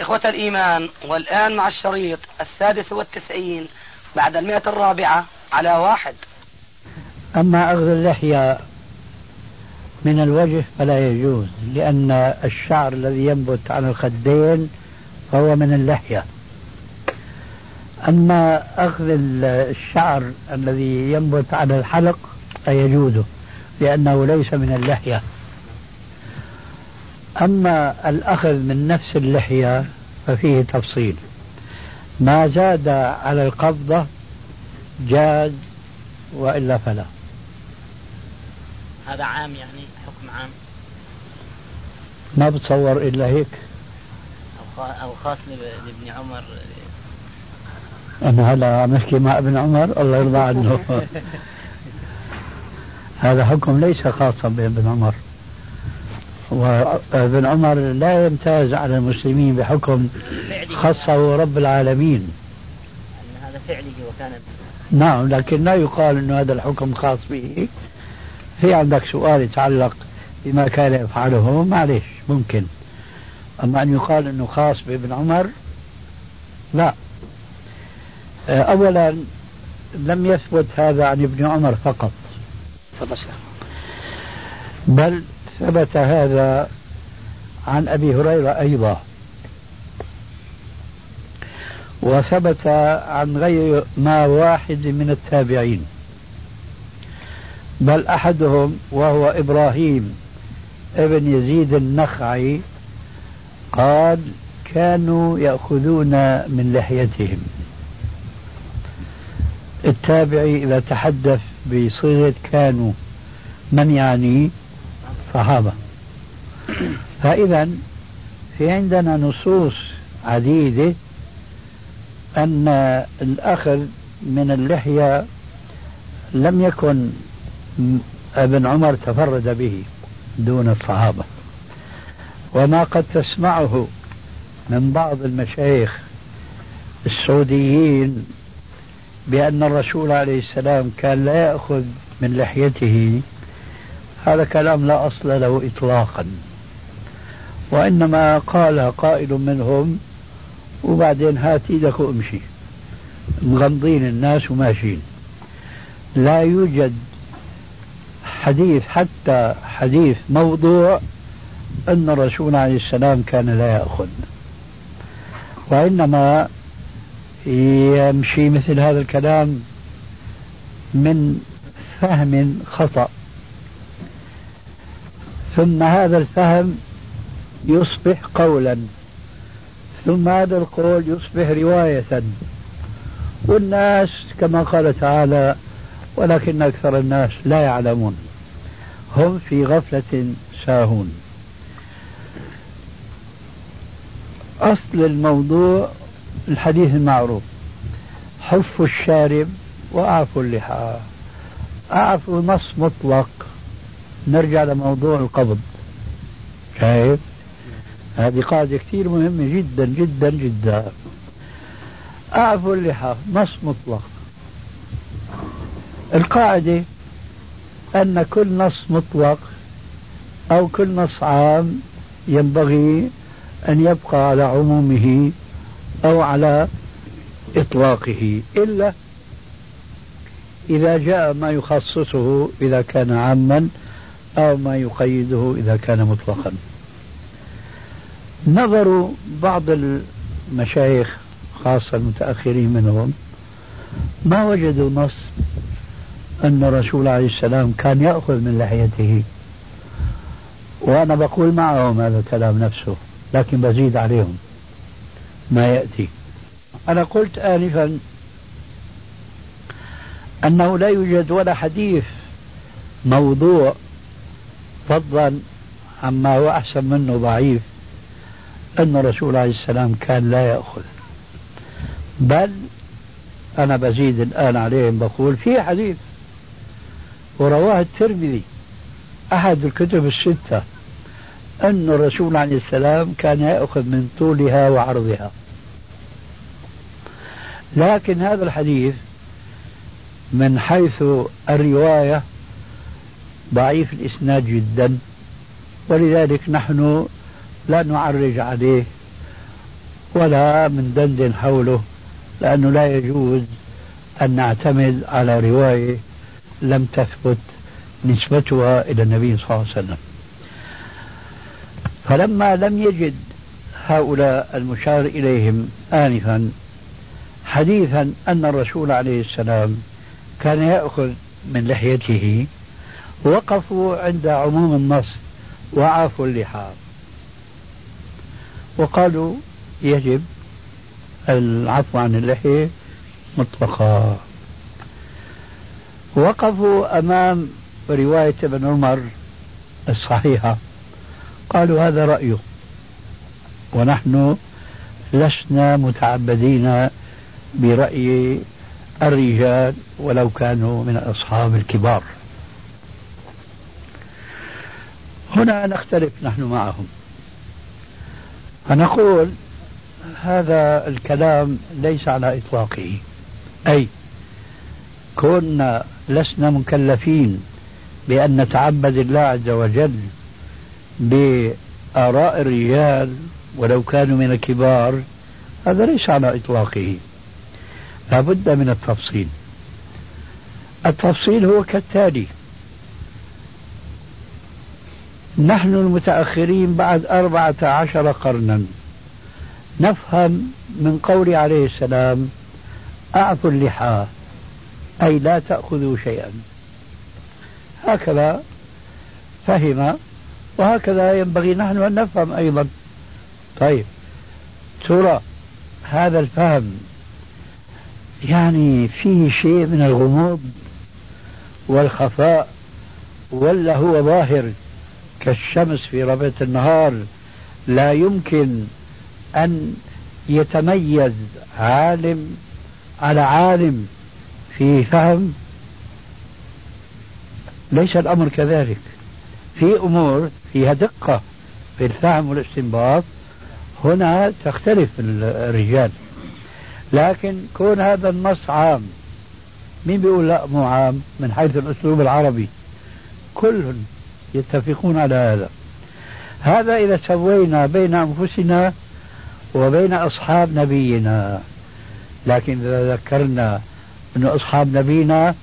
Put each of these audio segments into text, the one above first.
إخوة الإيمان والآن مع الشريط السادس والتسعين بعد المئة الرابعة على واحد. أما أخذ اللحية من الوجه فلا يجوز لأن الشعر الذي ينبت على الخدين فهو من اللحية. أما أخذ الشعر الذي ينبت على الحلق فيجوز لأنه ليس من اللحية. أما الأخذ من نفس اللحية ففيه تفصيل. ما زاد على القبضة جاز وإلا فلا. هذا عام يعني؟ حكم عام؟ ما بتصور إلا هيك. أو خاص لابن عمر. أنا هلا عم أحكي مع ابن عمر الله يرضى عنه. هذا حكم ليس خاصا بابن عمر. وابن عمر لا يمتاز على المسلمين بحكم خصه رب العالمين. هذا فعله وكان نعم لكن لا يقال أن هذا الحكم خاص به. في عندك سؤال يتعلق بما كان يفعله معلش ممكن. أما أن يقال أنه خاص بابن عمر لا. أولا لم يثبت هذا عن ابن عمر فقط. بل ثبت هذا عن أبي هريرة أيضا. وثبت عن غير ما واحد من التابعين. بل أحدهم وهو إبراهيم ابن يزيد النخعي قال كانوا يأخذون من لحيتهم. التابعي إذا تحدث بصيغة كانوا من يعني؟ الصحابة. فإذا في عندنا نصوص عديدة أن الأخذ من اللحية لم يكن ابن عمر تفرد به دون الصحابة. وما قد تسمعه من بعض المشايخ السعوديين بأن الرسول عليه السلام كان لا يأخذ من لحيته هذا كلام لا أصل له إطلاقا. وإنما قال قائل منهم وبعدين هات إيدك وامشي. مغمضين الناس وماشيين. لا يوجد حديث حتى حديث موضوع أن الرسول عليه السلام كان لا يأخذ. وإنما يمشي مثل هذا الكلام من فهم خطأ. ثم هذا الفهم يصبح قولا. ثم هذا القول يصبح رواية. والناس كما قال تعالى ولكن أكثر الناس لا يعلمون. هم في غفلة ساهون. أصل الموضوع الحديث المعروف حف الشارب وأعفو اللحى. أعفو نص مطلق. نرجع لموضوع القبض. شايف؟ هذه قاعدة كثير مهمة جدا جدا جدا. أعفو اللحى نص مطلق. القاعدة أن كل نص مطلق أو كل نص عام ينبغي أن يبقى على عمومه أو على إطلاقه. إلا إذا جاء ما يخصصه إذا كان عاما أو ما يقيده إذا كان مطلقا. نظروا بعض المشايخ خاصة المتأخرين منهم ما وجدوا نص أن الرسول عليه السلام كان يأخذ من لحيته. وأنا بقول معهم هذا الكلام نفسه لكن بزيد عليهم ما يأتي. أنا قلت آنفا أنه لا يوجد ولا حديث موضوع فضلا عما هو أحسن منه ضعيف أن الرسول عليه السلام كان لا يأخذ. بل أنا بزيد الآن عليهم بقول في حديث ورواه الترمذي أحد الكتب الستة أن الرسول عليه السلام كان يأخذ من طولها وعرضها. لكن هذا الحديث من حيث الرواية ضعيف الإسناد جدا. ولذلك نحن لا نعرج عليه ولا من دندن حوله لأنه لا يجوز أن نعتمد على رواية لم تثبت نسبتها إلى النبي صلى الله عليه وسلم. فلما لم يجد هؤلاء المشار إليهم آنفا حديثا أن الرسول عليه السلام كان يأخذ من لحيته وقفوا عند عموم النص وعافوا اللحى وقالوا يجب العفو عن اللحية مطلقا. وقفوا أمام رواية ابن عمر الصحيحة. قالوا هذا رأيه ونحن لسنا متعبدين برأي الرجال ولو كانوا من الأصحاب الكبار. هنا نختلف نحن معهم. فنقول هذا الكلام ليس على إطلاقه. أي كنا لسنا مكلفين بأن نتعبد الله عز وجل بآراء الرجال ولو كانوا من الكبار هذا ليس على إطلاقه. لابد من التفصيل. التفصيل هو كالتالي نحن المتأخرين بعد أربعة عشر قرنا. نفهم من قول عليه السلام أعفوا اللحى أي لا تأخذوا شيئا. هكذا فهم وهكذا ينبغي نحن أن نفهم أيضا. طيب ترى هذا الفهم يعني فيه شيء من الغموض والخفاء ولا هو ظاهر؟ كالشمس في ربيع النهار لا يمكن أن يتميز عالم على عالم في فهم. ليس الأمر كذلك. في أمور فيها دقة في الفهم والاستنباط هنا تختلف الرجال. لكن كون هذا النص عام مين بيقول لا مو عام؟ من حيث الأسلوب العربي. كلهم يتفقون على هذا. هذا إذا سوينا بين أنفسنا وبين أصحاب نبينا. لكن إذا ذكرنا أن أصحاب نبينا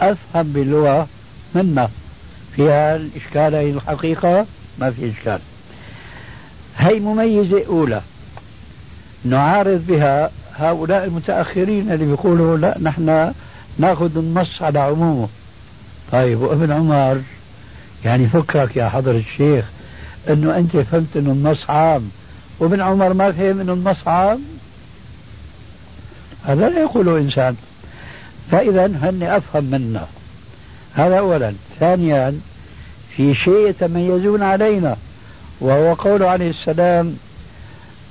أفهم باللغة منا فيها الإشكال هي الحقيقة؟ ما في إشكال. هي مميزة أولى. نعارض بها هؤلاء المتأخرين اللي بيقولوا لا نحن نأخذ النص على عمومه. طيب وابن عمر؟ يعني فكرك يا حضرة الشيخ إنه أنت فهمت إنه النص عام وابن عمر ما فهم إنه النص عام. هذا لا يقوله إنسان. فإذا هن أفهم منا هذا اولا. ثانيا في شيء يتميزون علينا وهو قول عليه السلام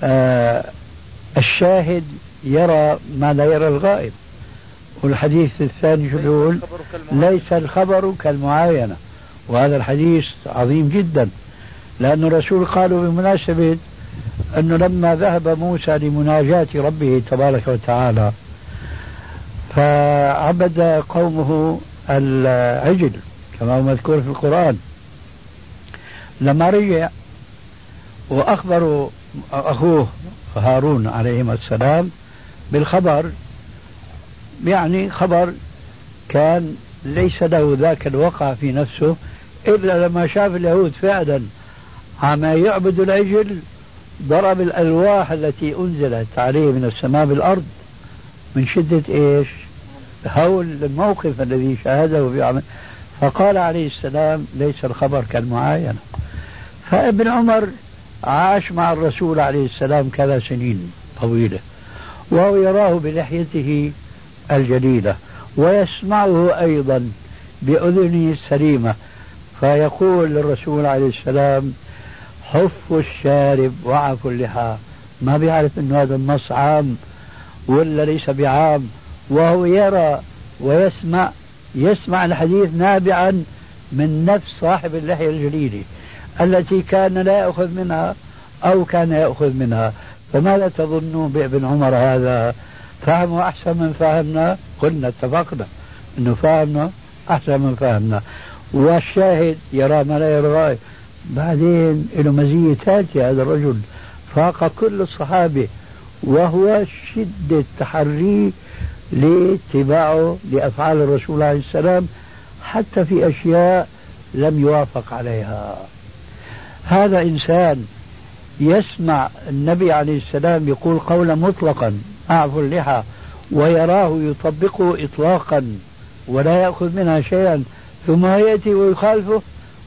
آه الشاهد يرى ما لا يرى الغائب. والحديث الثاني شو بيقول؟ ليس الخبر كالمعاينة. وهذا الحديث عظيم جدا. لأن الرسول قالوا بمناسبة أنه لما ذهب موسى لمناجاة ربه تبارك وتعالى فعبد قومه العجل كما هو مذكور في القرآن. لما رجع وأخبروا أخوه هارون عليهما السلام بالخبر يعني خبر كان ليس له ذاك الوقع في نفسه إلا لما شاف اليهود فعلا عم يعبد العجل ضرب الألواح التي أنزلت عليه من السماء بالأرض من شدة إيش؟ هول الموقف الذي شاهده في عمل. فقال عليه السلام ليس الخبر كالمعاينة فابن عمر عاش مع الرسول عليه السلام كذا سنين طويلة وهو يراه بلحيته الجليلة ويسمعه أيضا بأذنه السليمة. فيقول للرسول عليه السلام حفوا الشارب وعفوا اللحى. ما بيعرف إنه هذا النص عام ولا ليس بعام. وهو يرى ويسمع يسمع الحديث نابعا من نفس صاحب اللحية الجليلة التي كان لا يأخذ منها أو كان يأخذ منها. فماذا تظنون بابن عمر هذا؟ فهمه أحسن من فهمنا؟ قلنا اتفقنا أنه فهمنا أحسن من فهمنا. والشاهد يرى ما لا يرى بعدين له مزية ثالثة هذا الرجل. فاق كل الصحابة وهو شدة تحريه لاتباعه لأفعال الرسول عليه السلام حتى في أشياء لم يوافق عليها. هذا إنسان يسمع النبي عليه السلام يقول قولا مطلقا أعفو اللحى ويراه يطبقه إطلاقا ولا يأخذ منها شيئا. ثم يأتي ويخالفه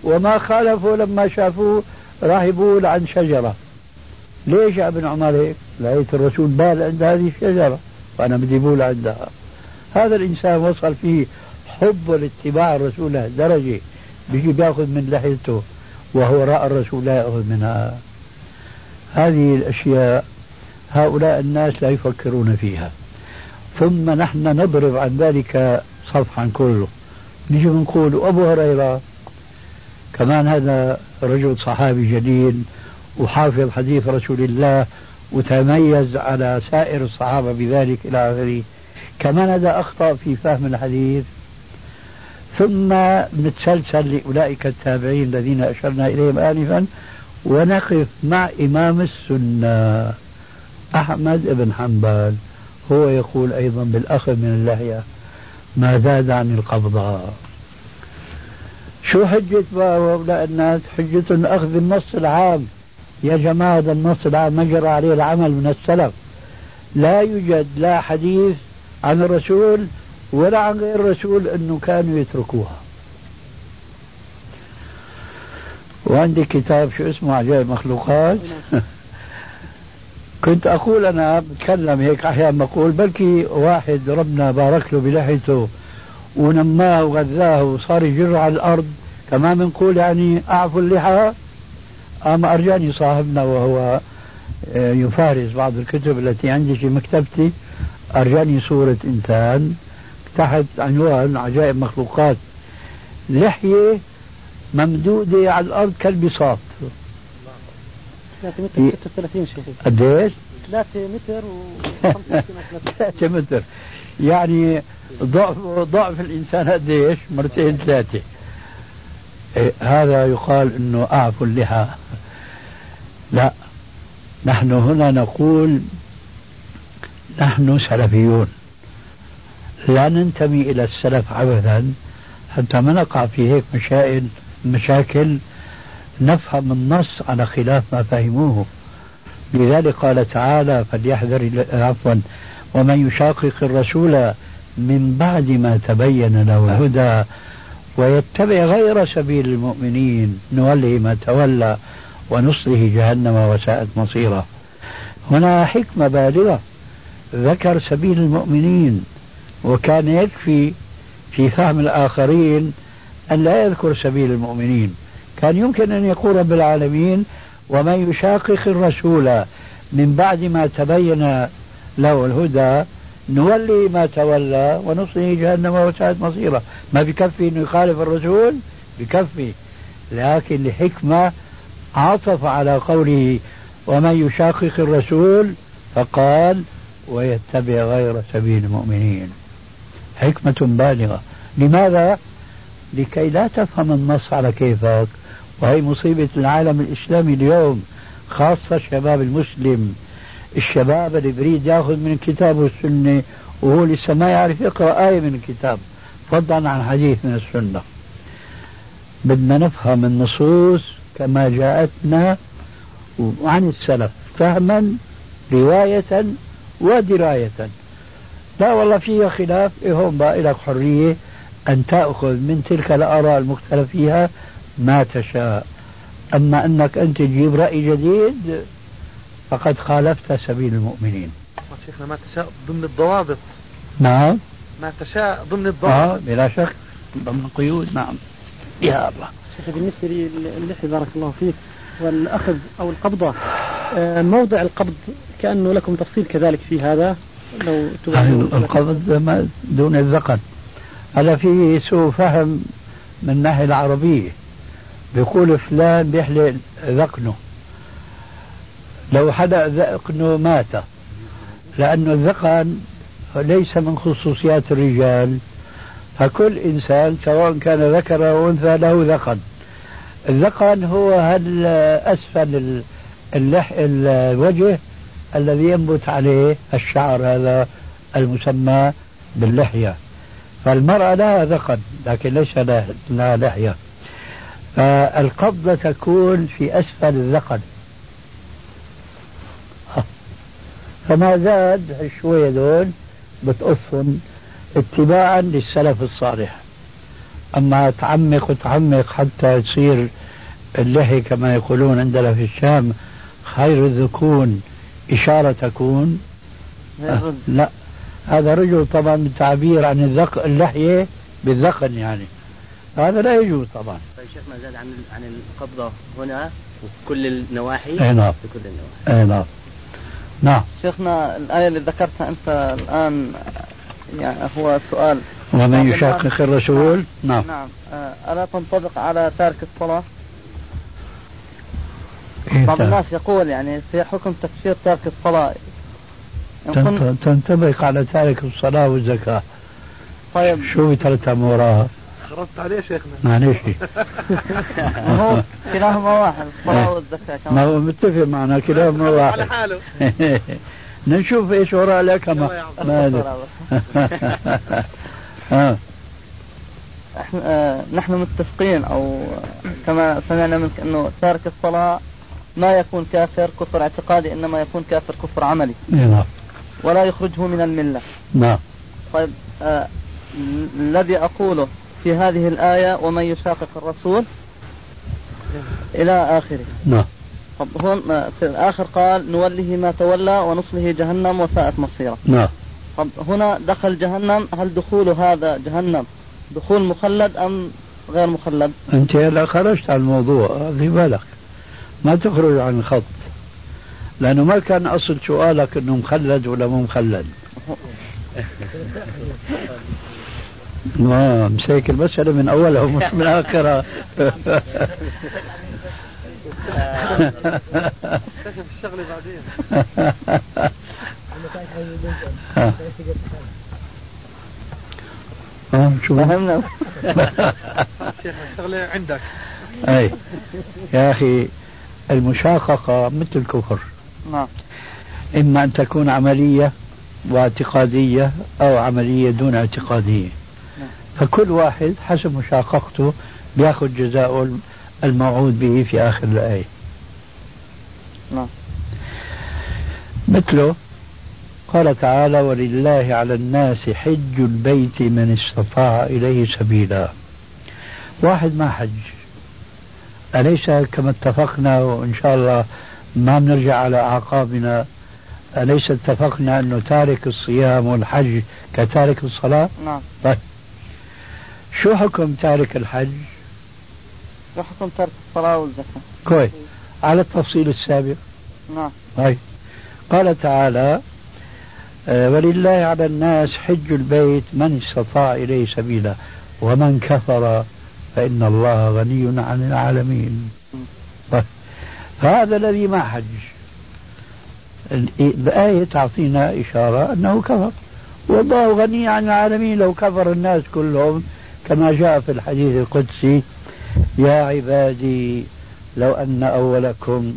وما خالفه لما شافوه راح عن شجرة. ليش يا ابن عمر؟ هيك؟ لقيت الرسول بال عند هذه الشجرة وأنا بدي بول عندها. هذا الإنسان وصل فيه حب لاتباع الرسول درجة بيجي بيأخذ من لحيته وهو رأى الرسول لا يأخذ منها. هذه الأشياء هؤلاء الناس لا يفكرون فيها. ثم نحن نضرب عن ذلك صفحا كله. نجي بنقول أبو هريرة كمان هذا رجل صحابي جليل وحافظ حديث رسول الله وتميز على سائر الصحابة بذلك إلى آخره. كمان هذا أخطأ في فهم الحديث. ثم نتسلسل لأولئك التابعين الذين أشرنا إليهم آنفا ونقف مع إمام السنة أحمد بن حنبل. هو يقول أيضا بالأخذ من اللحية. ما زاد عن القبضة شو حجة هؤلاء الناس؟ حجة أخذ النص العام. يا جماعة النص العام ما جرى عليه العمل من السلف. لا يوجد لا حديث عن الرسول ولا عن غير الرسول أنه كانوا يتركوها. وعندي كتاب شو اسمه عجائب مخلوقات كنت أقول أنا بتكلم هيك أحيانا بقول بلكي واحد ربنا بارك له بلحيته ونماه وغذاه وصار يجر على الأرض. كما بنقول يعني أعفو اللحى أما أرجاني صاحبنا وهو آه، يفارس بعض الكتب التي عندي في مكتبتي. أرجاني صورة إنسان تحت عنوان عجائب مخلوقات. لحية ممدودة على الأرض كالبساط. 3 متر 36 شيخي قديش؟ 3 متر و 3 متر. يعني ضعف ضعف الإنسان قديش؟ مرتين ثلاثة. إيه هذا يقال إنه أعفو اللحى لا نحن هنا نقول نحن سلفيون. لا ننتمي إلى السلف عبثا حتى ما نقع في هيك مشاكل مشاكل نفهم النص على خلاف ما فهموه. لذلك قال تعالى فليحذر عفوا ومن يشاقق الرسول من بعد ما تبين له الهدى ويتبع غير سبيل المؤمنين نوله ما تولى ونصله جهنم وساءت مصيره. هنا حكمة بالغة. ذكر سبيل المؤمنين وكان يكفي في فهم الآخرين أن لا يذكر سبيل المؤمنين. كان يمكن أن يقول رب العالمين ومن يشاقق الرسول من بعد ما تبين له الهدى نولي ما تولى ونصله جهنم وساءت مصيره. ما بكفي إنه يخالف الرسول؟ بكفي. لكن لحكمه عطف على قوله ومن يشاقق الرسول فقال ويتبع غير سبيل المؤمنين. حكمة بالغة. لماذا؟ لكي لا تفهم النص على كيفك. وهي مصيبة العالم الإسلامي اليوم خاصة الشباب المسلم. الشباب اللي بريد يأخذ من الكتاب والسنة وهو لسه ما يعرف يقرأ آية من الكتاب. فضلا عن حديث من السنة. بدنا نفهم النصوص كما جاءتنا عن السلف فهما رواية ودراية. لا والله فيها خلاف إيه هون بقى لك حرية أن تأخذ من تلك الآراء المختلف فيها ما تشاء. أما أنك أنت تجيب رأي جديد فقد خالفت سبيل المؤمنين. شيخنا ما تشاء ضمن الضوابط. نعم. ما تشاء ضمن الضوابط. آه بلا شك. ضمن قيود نعم. يا الله. شيخ بالنسبة للحية بارك الله فيك والأخذ أو القبضة. آه، موضع القبض كأنه لكم تفصيل كذلك في هذا. لو يعني القبض دون الذقن. هذا فيه سوء فهم من الناحية العربية. بيقول فلان بيحلق ذقنه. لو حلق ذقنه مات. لأنه الذقن ليس من خصوصيات الرجال. فكل إنسان سواء كان ذكر أو أنثى له ذقن. الذقن هو هل أسفل اللح الوجه الذي ينبت عليه الشعر هذا المسمى باللحية. فالمرأة لها ذقن لكن ليس لها لحية. فالقبضة تكون في أسفل الذقن فما زاد شوية دول بتقصهم اتباعا للسلف الصالح. أما تعمق وتعمق حتى تصير اللحية كما يقولون عندنا في الشام خير الذكون إشارة تكون. أه لا هذا رجل طبعا بالتعبير عن اللحية بالذقن يعني. هذا لا يجوز طبعا. طيب شيخنا زاد عن عن القبضة هنا في كل النواحي؟ اي نعم. في كل النواحي. اي نعم. نعم. شيخنا الآية اللي ذكرتها أنت الآن يعني هو سؤال. ومن يشاقق الرسول نعم. نعم. آه، ألا تنطبق على تارك الصلاة؟ إيه بعض الناس يقول يعني في حكم تكفير تارك الصلاة. تنطبق على تارك الصلاة والزكاة. طيب. شو بيترتب وراها؟ خرجت عليه شيخنا. معلش هو كلاهما واحد الصلاة والزكاة كمان. ما هو متفق معنا كلاهما واحد. على حاله. نشوف إيش وراء لك ما آه. إحنا آه نحن متفقين أو كما سمعنا منك إنه تارك الصلاة ما يكون كافر كفر اعتقادي إنما يكون كافر كفر عملي. نعم. ولا يخرجه من الملة. نعم. طيب آه الذي أقوله في هذه الآية ومن يشاقق الرسول إلى آخره. نعم. طب هون آه، في الآخر قال نوله ما تولى ونصله جهنم وساءت مصيره. نعم. طب هنا دخل جهنم هل دخول هذا جهنم دخول مخلد أم غير مخلد؟ أنت هلا خرجت عن الموضوع في بالك. ما تخرج عن الخط لأنه ما كان أصل سؤالك إنه مخلد ولا مو مخلد. ما مسيك المسألة من أولها ومش من آخرها اكتشف الشغله بعدين آه شو؟ فهمنا. شيخ الشغلة عندك. أي. يا أخي المشاققة مثل الكفر. نعم. إما أن تكون عملية واعتقادية أو عملية دون اعتقادية. نعم. فكل واحد حسب مشاققته بياخذ جزاء الموعود به في آخر الآية. نعم. مثله قال تعالى ولله على الناس حج البيت من استطاع إليه سبيلا. واحد ما حج. أليس كما اتفقنا وإن شاء الله ما بنرجع على أعقابنا؟ أليس اتفقنا أنه تارك الصيام والحج كتارك الصلاة؟ نعم. طيب. شو حكم تارك الحج؟ شو حكم ترك الصلاة والزكاة؟ كويس. على التفصيل السابق. نعم. طيب. قال تعالى آه، ولله على الناس حج البيت من استطاع إليه سبيلا ومن كفر فإن الله غني عن العالمين. طيب. هذا الذي ما حج. الآية تعطينا إشارة أنه كفر. والله غني عن العالمين لو كفر الناس كلهم كما جاء في الحديث القدسي يا عبادي لو أن أولكم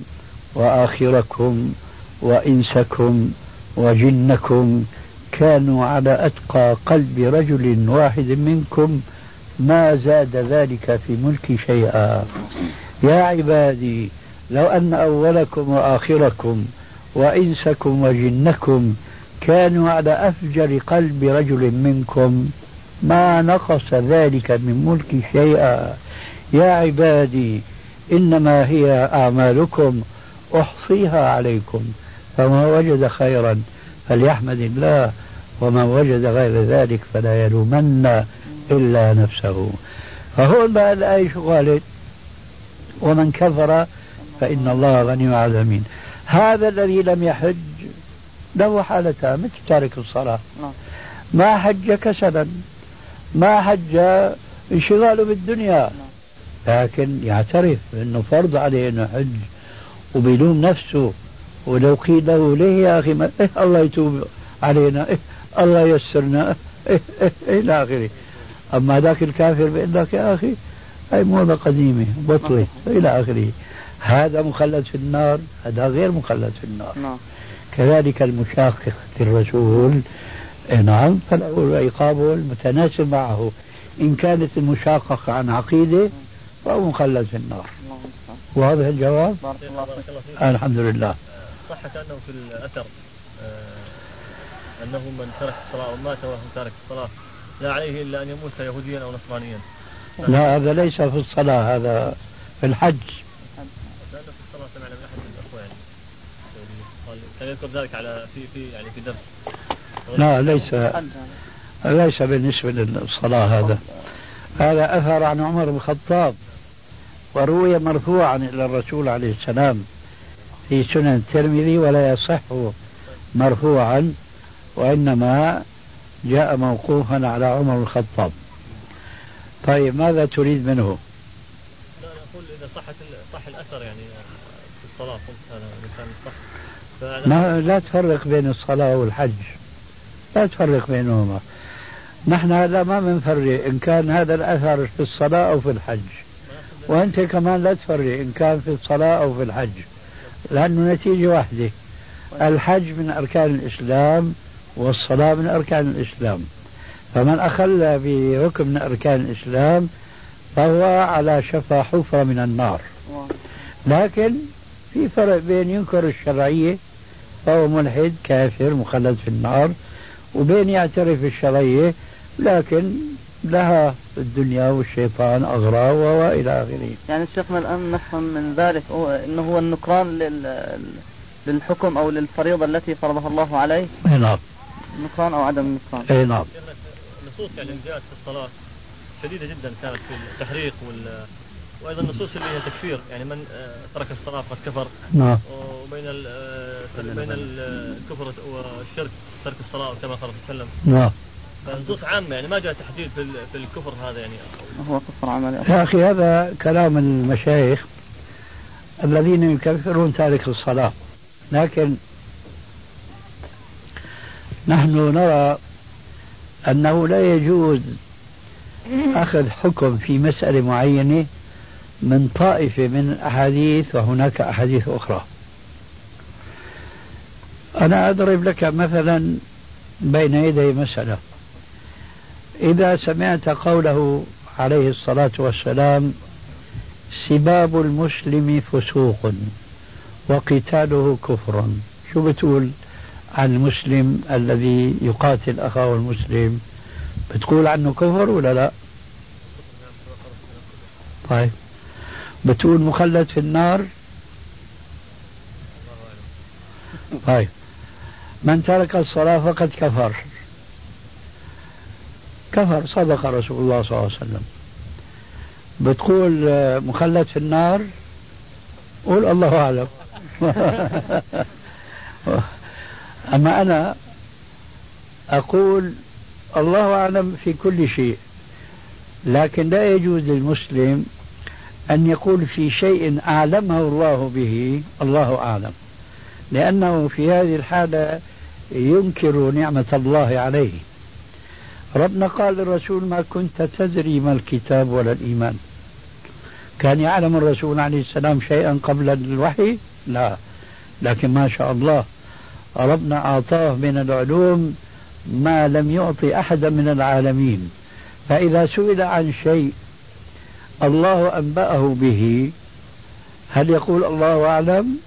وآخركم وإنسكم وجنكم كانوا على أتقى قلب رجل واحد منكم ما زاد ذلك في ملكي شيئا. يا عبادي لو أن أولكم وآخركم وإنسكم وجنكم كانوا على أفجر قلب رجل منكم ما نقص ذلك من ملكي شيئا. يا عبادي إنما هي أعمالكم أحصيها عليكم. فمن وجد خيرا فليحمد الله ومن وجد غير ذلك فلا يلومن إلا نفسه. فهون بقى الآية شو قالت ومن كفر فإن الله غني عن العالمين هذا الذي لم يحج له حالتان مثل تارك الصلاة. نعم. ما حج كسلا ما حج انشغاله بالدنيا. لكن يعترف إنه فرض عليه إنه حج وبيلوم نفسه. ولو قيل له ليه يا أخي؟ ما إيه الله يتوب علينا إيه الله يسرنا إيه إيه إيه إلى آخره. أما ذاك الكافر بيقول لك يا أخي هاي موضة قديمة بطلت إلى آخره. هذا مخلد في النار هذا غير مخلد في النار. نعم. كذلك المشاقق للرسول إيه نعم. فله عقابه المتناسب معه. إن كانت المشاققة عن عقيدة فهو مخلد في النار. واضح الجواب؟ بارك الله فيك. الحمد لله. صح كأنه في الأثر آه، أنه من ترك الصلاة أو مات وهو تارك الصلاة لا عليه إلا أن يموت يهوديا أو نصرانيا. لا هذا ليس في الصلاة هذا في الحج. لأنه في الصلاة سمعنا من أحد الأخوة يعني. قال كان يذكر ذلك على في في يعني في درس. لا ليس. ليس بالنسبة للصلاة هذا. هذا أثر عن عمر بن الخطاب وروي مرفوعا إلى الرسول عليه السلام في سنن الترمذي ولا يصح مرفوعا وإنما جاء موقوفا على عمر بن الخطاب. طيب ماذا تريد منه؟ لا أنا أقول إذا صحت صح الأثر يعني في الصلاة قلت كان صح. ما لا تفرق بين الصلاة والحج. لا تفرق بينهما. نحن هذا ما بنفرق إن كان هذا الأثر في الصلاة أو في الحج. وأنت كمان لا تفرق إن كان في الصلاة أو في الحج. لأنه نتيجة واحدة. الحج من أركان الإسلام والصلاة من أركان الإسلام. فمن أخل بركن من أركان الإسلام فهو على شفا حفرة من النار. لكن في فرق بين ينكر الشرعية فهو ملحد كافر مخلد في النار. وبين يعترف بالشرعية لكن لها الدنيا والشيطان أغراض وإلى آخره. يعني شيخنا الآن نفهم من ذلك هو أنه هو النكران لل... للحكم أو للفريضة التي فرضها الله عليه؟ أي نعم. نكران أو عدم النكران أي نعم. النصوص يعني جاءت في الصلاة. شديدة جدا كانت في التحريق وال وأيضا النصوص اللي هي تكفير يعني من آه، ترك الصلاة فقد كفر. نعم. وبين ال- آه، بين ال- الكفر والشرك ترك الصلاة كما قال صلى الله عليه وسلم. نعم. فنصوص عامة يعني ما جاء تحديد في ال- في الكفر هذا يعني. هو كفر عملي. يا أخي هذا كلام المشايخ الذين يكفرون تارك الصلاة. لكن نحن نرى أنه لا يجوز أخذ حكم في مسألة معينة من طائفة من الأحاديث وهناك أحاديث أخرى. أنا أضرب لك مثلا بين يدي مسألة. إذا سمعت قوله عليه الصلاة والسلام سباب المسلم فسوق وقتاله كفر. شو بتقول عن المسلم الذي يقاتل أخاه المسلم؟ بتقول عنه كفر ولا لا؟ طيب. بتقول مخلد في النار؟ طيب. من ترك الصلاة فقد كفر. كفر صدق رسول الله صلى الله عليه وسلم. بتقول مخلد في النار؟ قول الله أعلم. أما أنا أقول الله أعلم في كل شيء لكن لا يجوز للمسلم أن يقول في شيء أعلمه الله به الله أعلم. لأنه في هذه الحالة ينكر نعمة الله عليه. ربنا قال للرسول ما كنت تدري ما الكتاب ولا الإيمان. كان يعلم الرسول عليه السلام شيئا قبل الوحي؟ لا. لكن ما شاء الله ربنا أعطاه من العلوم ما لم يعطي أحدا من العالمين. فإذا سئل عن شيء الله أنبأه به. هل يقول الله أعلم؟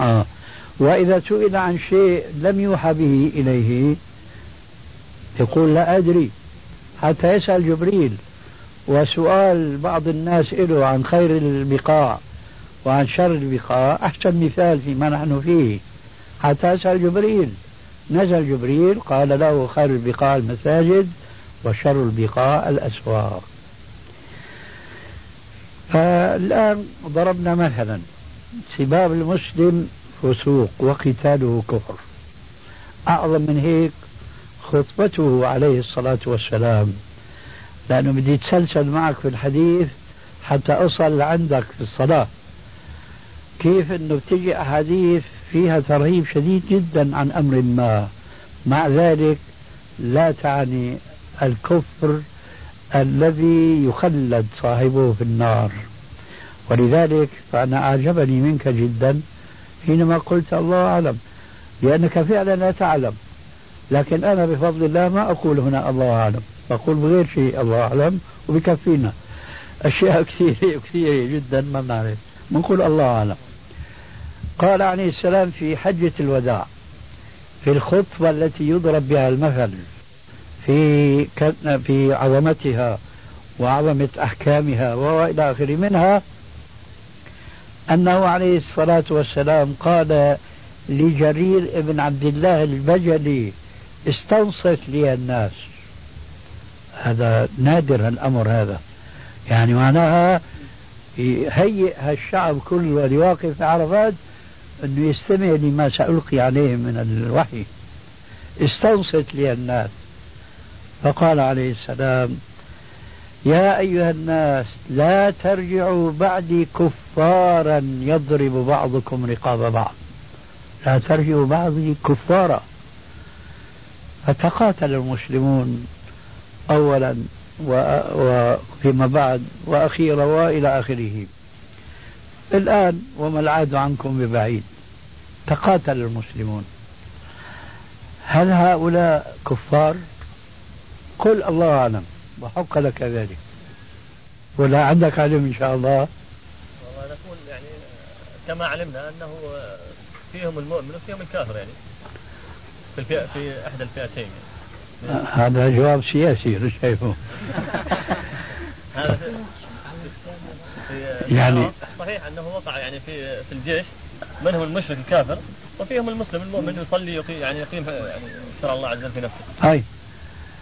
آه. وإذا سئل عن شيء لم يوحى به إليه يقول لا أدري. حتى يسأل جبريل وسؤال بعض الناس له عن خير البقاع وعن شر البقاع. أحسن مثال فيما نحن فيه. حتى يسأل جبريل. نزل جبريل قال له خير البقاع المساجد وشر البقاع الأسواق. فالآن ضربنا مثلا. سباب المسلم فسوق وقتاله كفر. أعظم من هيك خطبته عليه الصلاة والسلام. لأنه بدي يتسلسل معك في الحديث حتى أصل عندك في الصلاة. كيف أنه بتجي أحاديث فيها ترهيب شديد جدا عن أمر ما. مع ذلك لا تعني الكفر الذي يخلد صاحبه في النار. ولذلك فأنا أعجبني منك جدا حينما قلت الله أعلم لأنك فعلا لا تعلم. لكن أنا بفضل الله ما أقول هنا الله أعلم. بقول بغير شيء الله أعلم وبكفينا. أشياء كثيرة كثيرة جدا ما بنعرف بنقول الله أعلم. قال عليه السلام في حجة الوداع في الخطبة التي يضرب بها المثل في في عظمتها وعظمة أحكامها وإلى آخره. منها أنه عليه الصلاة والسلام قال لجرير بن عبد الله البجلي استوصف لي الناس. هذا نادر الأمر هذا. يعني معناها يهيئ هالشعب كله اللي واقف في عرفات أنه يستمع لما سألقي عليه من الوحي. استوصت لي الناس. فقال عليه السلام يا أيها الناس لا ترجعوا بعدي كفارا يضرب بعضكم رقاب بعض. لا ترجعوا بعدي كفارا. فتقاتل المسلمون أولا وفيما بعد وأخيرا وإلى آخره. الآن وما العاد عنكم ببعيد؟ تقاتل المسلمون. هل هؤلاء كفار؟ قل الله أعلم. وحق لك ذلك. ولا عندك علم إن شاء الله. والله نقول يعني كما علمنا أنه فيهم المؤمن وفيهم الكافر يعني. في الفئة في إحدى الفئتين. يعني. هذا جواب سياسي شايفه. هذا يعني صحيح أنه وقع يعني في في الجيش. منهم المشرك الكافر وفيهم المسلم المؤمن يصلي يعني يقيم يعني شرع الله عز وجل في نفسه. هاي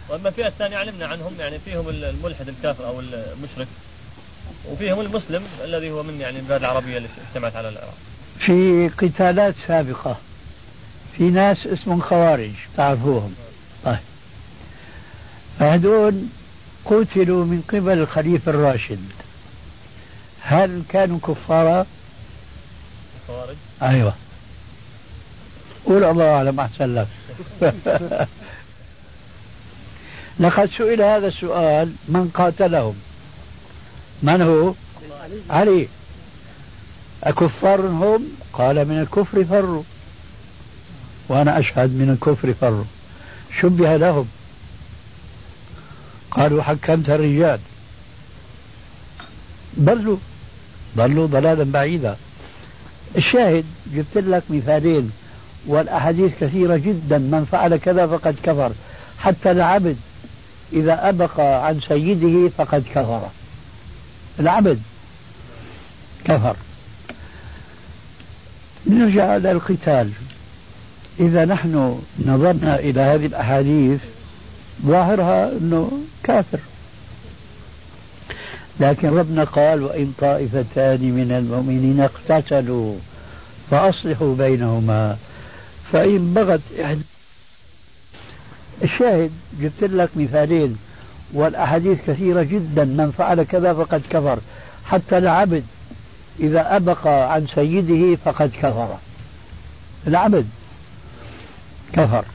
وأما الفئة الثانية علمنا عنهم يعني فيهم الملحد الكافر أو المشرك وفيهم المسلم الذي هو من يعني البلاد العربية اللي اجتمعت على العراق. في قتالات سابقة في ناس اسمهم خوارج تعرفوهم. طيب. فهذول قتلوا من قبل الخليفة الراشد. هل كانوا كفارا؟ خوارج؟ أيوه. قول الله أعلم أحسن لك. لقد سئل هذا السؤال من قاتلهم؟ من هو؟ علي. أكفار هم؟ قال من الكفر فروا. وأنا أشهد من الكفر فروا. شبه لهم. قالوا حكمت الرجال. ضلوا ضلوا ضلالا بعيدا. الشاهد جبت لك مثالين والأحاديث كثيرة جدا. من فعل كذا فقد كفر. حتى العبد إذا أبق عن سيده فقد كفر. العبد كفر. نرجع إلى القتال. إذا نحن نظرنا إلى هذه الأحاديث ظاهرها أنه كافر. لكن ربنا قال وإن طائفتان من المؤمنين اقتتلوا فأصلحوا بينهما فإن بغت إحدى الشاهد جبت لك مثالين والأحاديث كثيرة جدا من فعل كذا فقد كفر. حتى العبد إذا أبق عن سيده فقد كفر. العبد كفر.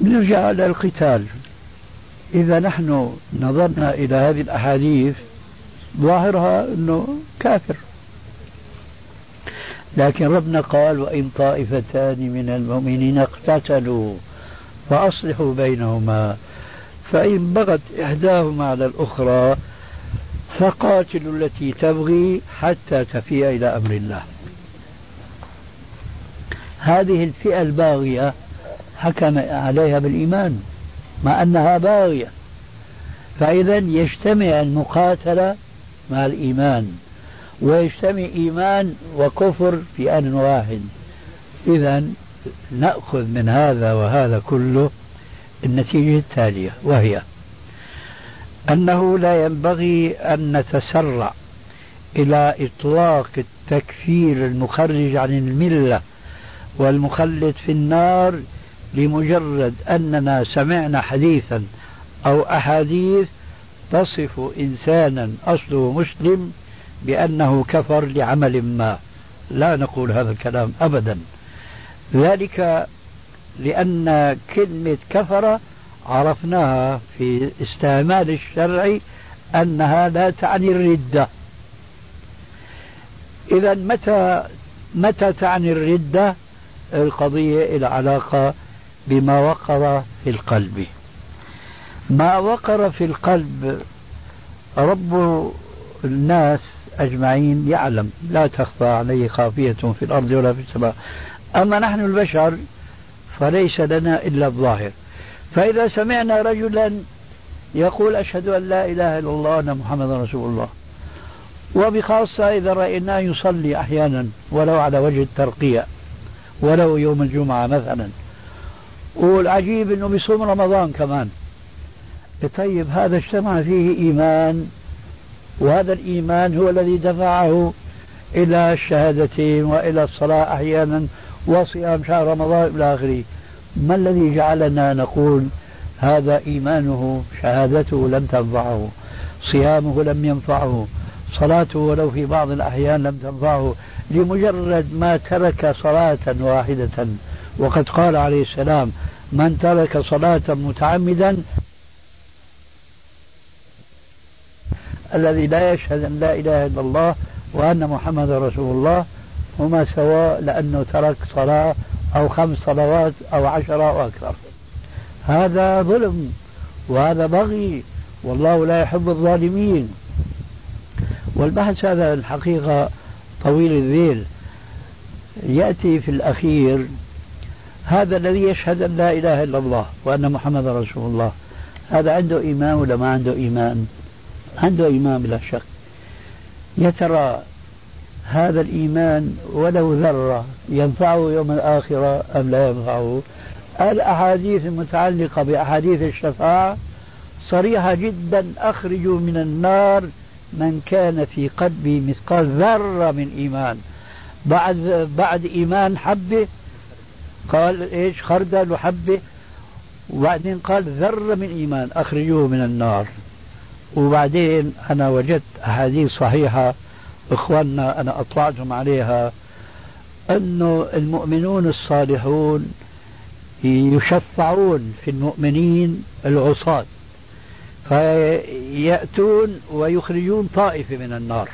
نرجع إلى القتال. إذا نحن نظرنا إلى هذه الأحاديث ظاهرها أنه كافر. لكن ربنا قال وإن طائفتان من المؤمنين اقتتلوا فأصلحوا بينهما. فإن بغت إحداهما على الأخرى فقاتلوا التي تبغي حتى تفيء إلى أمر الله. هذه الفئة الباغية حكم عليها بالإيمان مع أنها باغية. فإذا يجتمع المقاتلة مع الإيمان. ويجتمع إيمان وكفر في آن واحد. إذا نأخذ من هذا وهذا كله النتيجة التالية وهي أنه لا ينبغي أن نتسرع إلى إطلاق التكفير المخرج عن الملة والمخلد في النار لمجرد أننا سمعنا حديثا أو أحاديث تصف إنسانا أصله مسلم بأنه كفر لعمل ما. لا نقول هذا الكلام أبدا. ذلك لأن كلمة كفر عرفناها في استعمال الشرع أنها لا تعني الردة. إذا متى متى تعني الردة؟ القضية العلاقة بما وقر في القلب. ما وقر في القلب رب الناس أجمعين يعلم. لا تخفى عليه خافية في الأرض ولا في السماء. أما نحن البشر فليس لنا إلا الظاهر. فإذا سمعنا رجلا يقول أشهد أن لا إله إلا الله وأن محمد رسول الله. وبخاصة إذا رأيناه يصلي أحيانا ولو على وجه الترقية ولو يوم الجمعة مثلا. والعجيب أنه بيصوم رمضان كمان. طيب هذا اجتمع فيه إيمان. وهذا الإيمان هو الذي دفعه إلى الشهادتين وإلى الصلاة أحيانا وصيام شهر رمضان إلى آخره. ما الذي جعلنا نقول هذا إيمانه شهادته لم تنفعه صيامه لم ينفعه صلاته ولو في بعض الأحيان لم تنفعه لمجرد ما ترك صلاة واحدة. وقد قال عليه السلام من ترك صلاة متعمدا الذي لا يشهد أن لا إله إلا الله وأن محمد رسول الله هما سواء لأنه ترك صلاة أو خمس صلوات أو عشرة أو أكثر. هذا ظلم وهذا بغي والله لا يحب الظالمين. والبحث هذا الحقيقة طويل الذيل. يأتي في الأخير هذا الذي يشهد أن لا إله إلا الله وأن محمد رسول الله. هذا عنده إيمان ولا ما عنده إيمان؟ عنده إيمان بلا شك. يا ترى هذا الإيمان ولو ذرة ينفعه يوم الآخرة أم لا ينفعه؟ الأحاديث المتعلقة بأحاديث الشفاعة صريحة جدا أخرجوا من النار من كان في قلبه مثقال ذرة من إيمان. بعد بعد إيمان حبة قال إيش؟ خردل وحبة. وبعدين قال ذرة من إيمان أخرجوه من النار. وبعدين أنا وجدت أحاديث صحيحة إخواننا أنا أطلعتهم عليها أنه المؤمنون الصالحون يشفعون في المؤمنين العصاة. فيأتون ويخرجون طائفة من النار.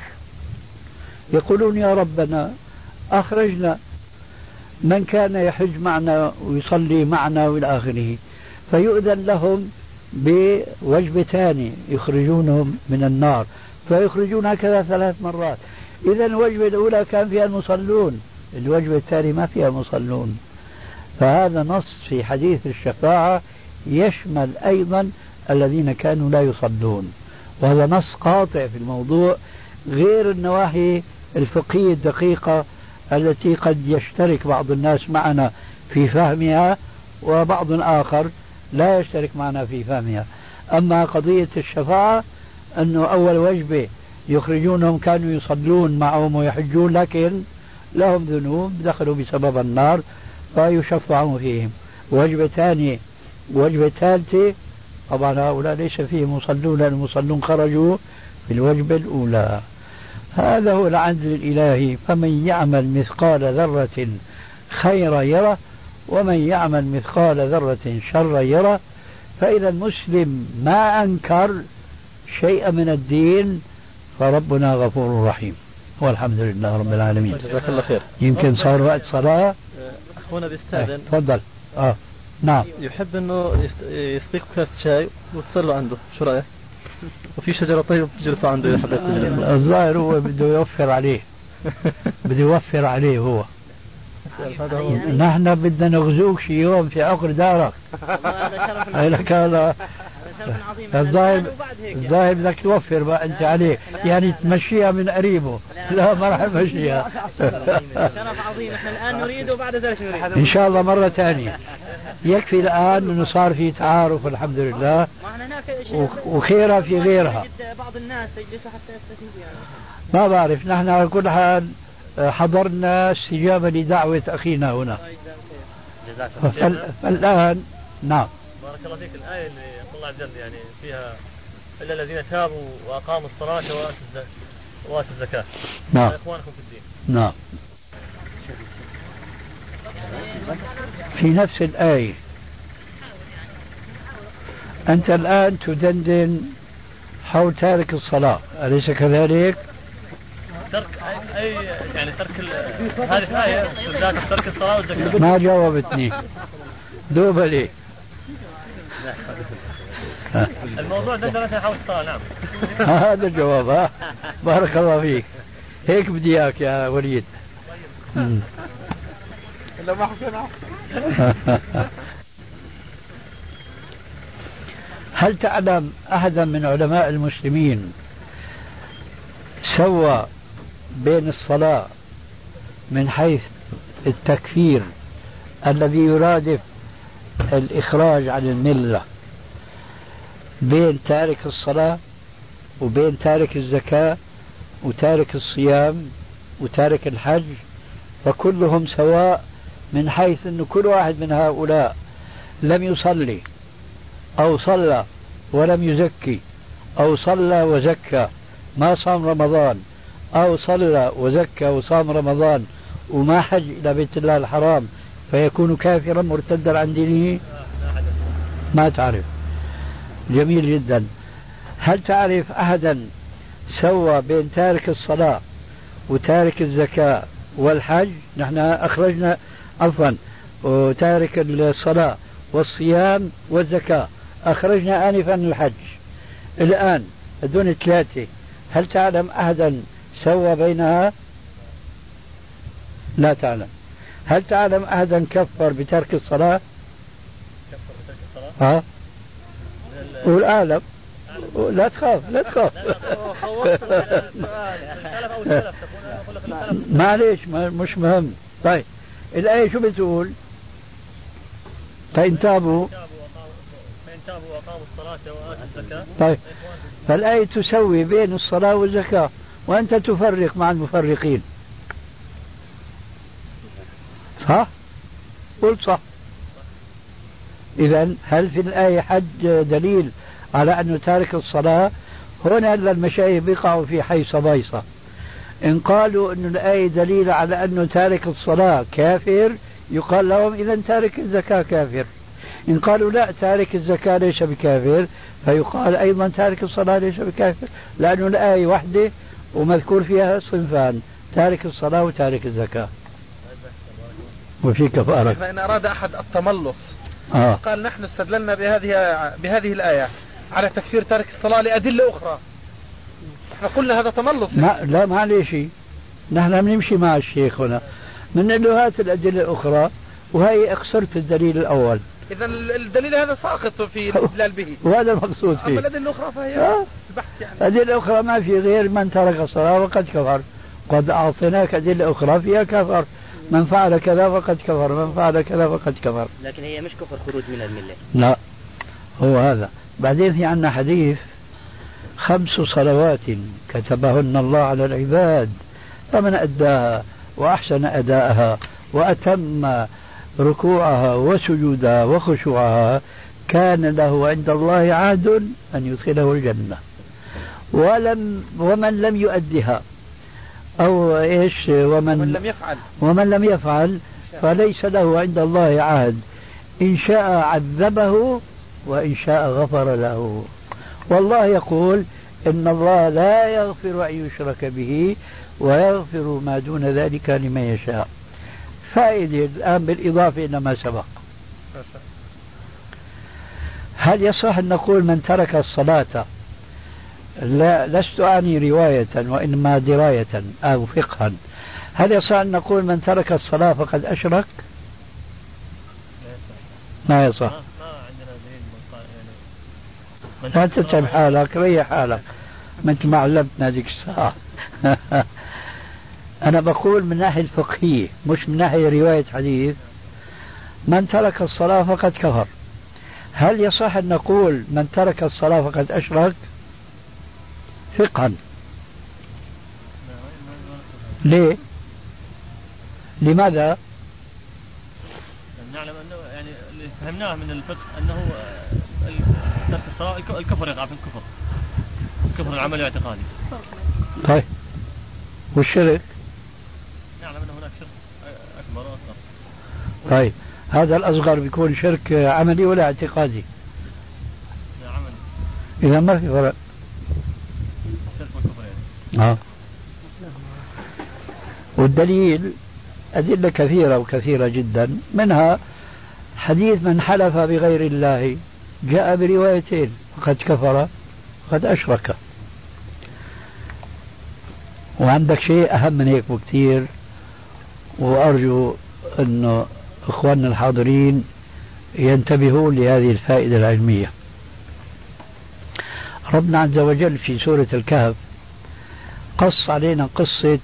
يقولون يا ربنا أخرجنا. من كان يحج معنا ويصلي معنا والى آخره. فيؤذن لهم بوجبتان يخرجونهم من النار فيخرجون هكذا ثلاث مرات. إذا الوجبة الأولى كان فيها المصلون الوجبة الثانية ما فيها المصلون. فهذا نص في حديث الشفاعة يشمل أيضا الذين كانوا لا يصلون. وهذا نص قاطع في الموضوع غير النواحي الفقهية الدقيقة التي قد يشترك بعض الناس معنا في فهمها وبعض آخر لا يشترك معنا في فهمها أما قضية الشفاعة أنه أول وجبة يخرجونهم كانوا يصلون معهم ويحجون لكن لهم ذنوب دخلوا بسبب النار فيشفعون فيهم. وجبة ثانية وجبة ثالثة طبعا هؤلاء ليس فيهم مصلون لأن المصلون خرجوا في الوجبة الأولى. هذا هو العدل الإلهي فمن يعمل مثقال ذرة خيرا يره ومن يعمل مثقال ذرة شرا يره فإذا المسلم ما أنكر شيئا من الدين فربنا غفور رحيم. والحمد لله رب العالمين. جزاك الله خير. يمكن صار وقت صلاة؟ أخونا بيستأذن. تفضل. آه. نعم. يحب إنه يسقيك كاس شاي وتصلوا عنده. شو رأيك؟ وفي شجرة طيب تجلسوا عنده إذا حبيت تجلس الظاهر هو بده يوفر عليه. بده يوفر عليه هو. نحن بدنا نغزوك شي يوم في عقر دارك. لك هذا الظاهر الظاهر بدك توفر بقى أنت عليه يعني تمشيها من قريبه. لا ما راح نمشيها شرف عظيم. إحنا الآن نريد وبعد ذلك نريد. إن شاء الله مرة ثانية. يكفي الآن أنه صار في تعارف الحمد لله. وخيرها في غيرها. بعض الناس يجلسوا حتى يستفيدوا يعني. ما بعرف. نحن على كل حال حضرنا استجابة لدعوة أخينا هنا. فالآن نعم. بارك الله فيك. الآية اللي الله عز وجل يعني فيها إلا الذين تابوا وأقاموا الصلاة وآتوا الزكاة. نعم. إخوانكم في الدين. نعم. في نفس الآية. أنت الآن تدندن حول تارك الصلاة. أليس كذلك؟ ترك أي يعني ترك هذه بالذات ترك الصلاة والزكاة. ما جاوبتني. دوب لي. الموضوع دندنة حول الصلاة نعم. هذا الجواب ها بارك الله فيك. هيك بدي إياك يا وليد. إلا ما هل تعلم أحدا من علماء المسلمين سوى بين الصلاة من حيث التكفير الذي يرادف الإخراج عن الملة بين تارك الصلاة وبين تارك الزكاة وتارك الصيام وتارك الحج فكلهم سواء من حيث أن كل واحد من هؤلاء لم يصلي أو صلى ولم يزكي أو صلى وزكى ما صام رمضان أو صلى وزكى وصام رمضان وما حج إلى بيت الله الحرام فيكون كافرا مرتدا عن دينه؟ ما تعرف. جميل جدا. هل تعرف أحدا سوى بين تارك الصلاة وتارك الزكاة والحج؟ نحن أخرجنا عفوا وتارك الصلاة والصيام والزكاة. أخرجنا آنفا الحج. الآن هذول ثلاثة هل تعلم أحدا سوى بينها لا تعلم هل تعلم أحدا كفر بترك الصلاة كفر بترك الصلاة ها قول أعلم لا تخاف لا تخاف معليش مش مهم طيب الآية شو بتقول فإن تابوا فإن تابوا وأقاموا الصلاة وآتوا الزكاة طيب فالآية تسوي بين الصلاة والزكاة وأنت تفرق مع المفرقين. صح؟ قل صح. إذا هل في الآية حج دليل على أنه تارك الصلاة؟ هنا المشايخ بيقعوا في حيص بيصة إن قالوا أن الآية دليل على أنه تارك الصلاة كافر يقال لهم إذا تارك الزكاة كافر. إن قالوا لا تارك الزكاة ليس بكافر فيقال أيضا تارك الصلاة ليس بكافر لأنه الآية واحدة ومذكور فيها صنفان تارك الصلاة وتارك الزكاة. وفي كفارة. فإن أراد أحد التملص؟ آه. قال نحن استدللنا بهذه بهذه الآية على تكفير تارك الصلاة لأدلة أخرى. إحنا قلنا هذا تملص. ما لا معلش نحن بنمشي مع الشيخ هنا. من له هات الأدلة الأخرى وهي أقصرت الدليل الأول. إذا الدليل هذا ساقط في الاستدلال به. وهذا المقصود أما فيه. الأدلة الأخرى فهي آه. البحث يعني. أدلة أخرى ما في غير من ترك الصلاة وقد كفر. قد أعطيناك أدلة أخرى فيها كفر. من فعل كذا فقد كفر. من فعل كذا فقد كفر. لكن هي مش كفر خروج من الملة. لا. هو هذا. بعدين في عندنا حديث خمس صلوات كتبهن الله على العباد فمن أداها وأحسن أداءها وأتم ركوعها وسجودها وخشوعها كان له عند الله عهد أن يدخله الجنة. ولم ومن لم يؤدها. أو إيش؟ ومن, ومن لم يفعل. ومن لم يفعل فليس له عند الله عهد. إن شاء عذبه وإن شاء غفر له. والله يقول إن الله لا يغفر أن يشرك به ويغفر ما دون ذلك لمن يشاء. فائدة الآن بالإضافة إلى ما سبق. هل يصح أن نقول من ترك الصلاة؟ لا لست أعني رواية وإنما دراية أو فقها. هل يصح أن نقول من ترك الصلاة فقد أشرك؟ ما يصح. لا تتعب حالك ريح حالك. مثل ما علمتنا هذيك الساعة. أنا بقول من ناحية الفقهية مش من ناحية رواية حديث. من ترك الصلاة فقد كفر. هل يصح أن نقول من ترك الصلاة فقد أشرك؟ فقها ليه؟ لماذا؟ نعلم أنه يعني اللي فهمناه من الفقه أنه آه، ترك الصلاة الكفر يقع في الكفر. الكفر العملي والاعتقادي طيب. والشرك نعلم ان هناك شرك اكبر واصغر طيب. هذا الأصغر بيكون شرك عملي ولا اعتقادي؟ عملي إذا ما في فرق. آه. والدليل أدلة كثيرة وكثيرة جدا. منها حديث من حلف بغير الله جاء بروايتين. فقد كفر فقد أشرك. وعندك شيء أهم من هيك بكثير وأرجو أنه إخواننا الحاضرين ينتبهون لهذه الفائدة العلمية. ربنا عز وجل في سورة الكهف قص علينا قصة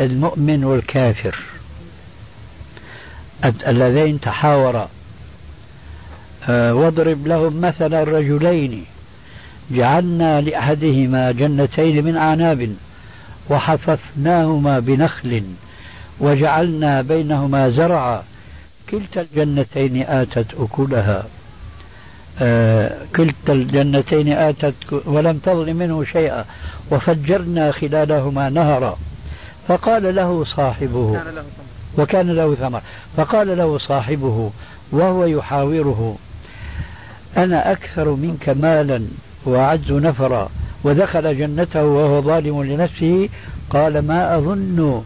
المؤمن والكافر. اللذين تحاورا آه، واضرب لهم مثلا رجلين جعلنا لأحدهما جنتين من أعناب وحففناهما بنخل وجعلنا بينهما زرعا كلتا الجنتين آتت أكلها. آه كلتا الجنتين آتت ولم تظلم منه شيئا وفجرنا خلالهما نهرا. فقال له صاحبه وكان له ثمر. فقال له صاحبه وهو يحاوره أنا أكثر منك مالا وأعز نفرا. ودخل جنته وهو ظالم لنفسه. قال ما أظن